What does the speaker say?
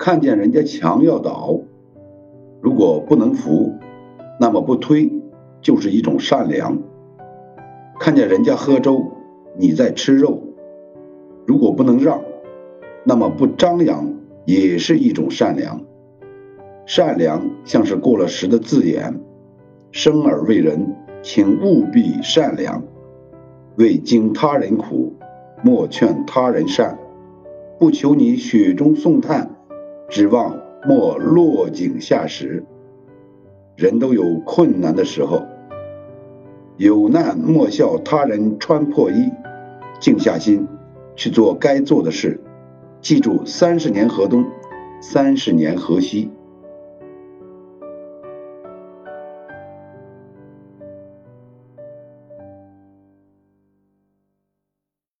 看见人家墙要倒，如果不能扶，那么不推就是一种善良；看见人家喝粥，你在吃肉，如果不能让，那么不张扬也是一种善良。善良像是过了时的字眼，生而为人，请务必善良，未经他人苦，莫劝他人善，不求你雪中送炭。指望莫落井下石。人都有困难的时候，有难莫笑他人穿破衣，静下心去做该做的事。记住，三十年河东，三十年河西。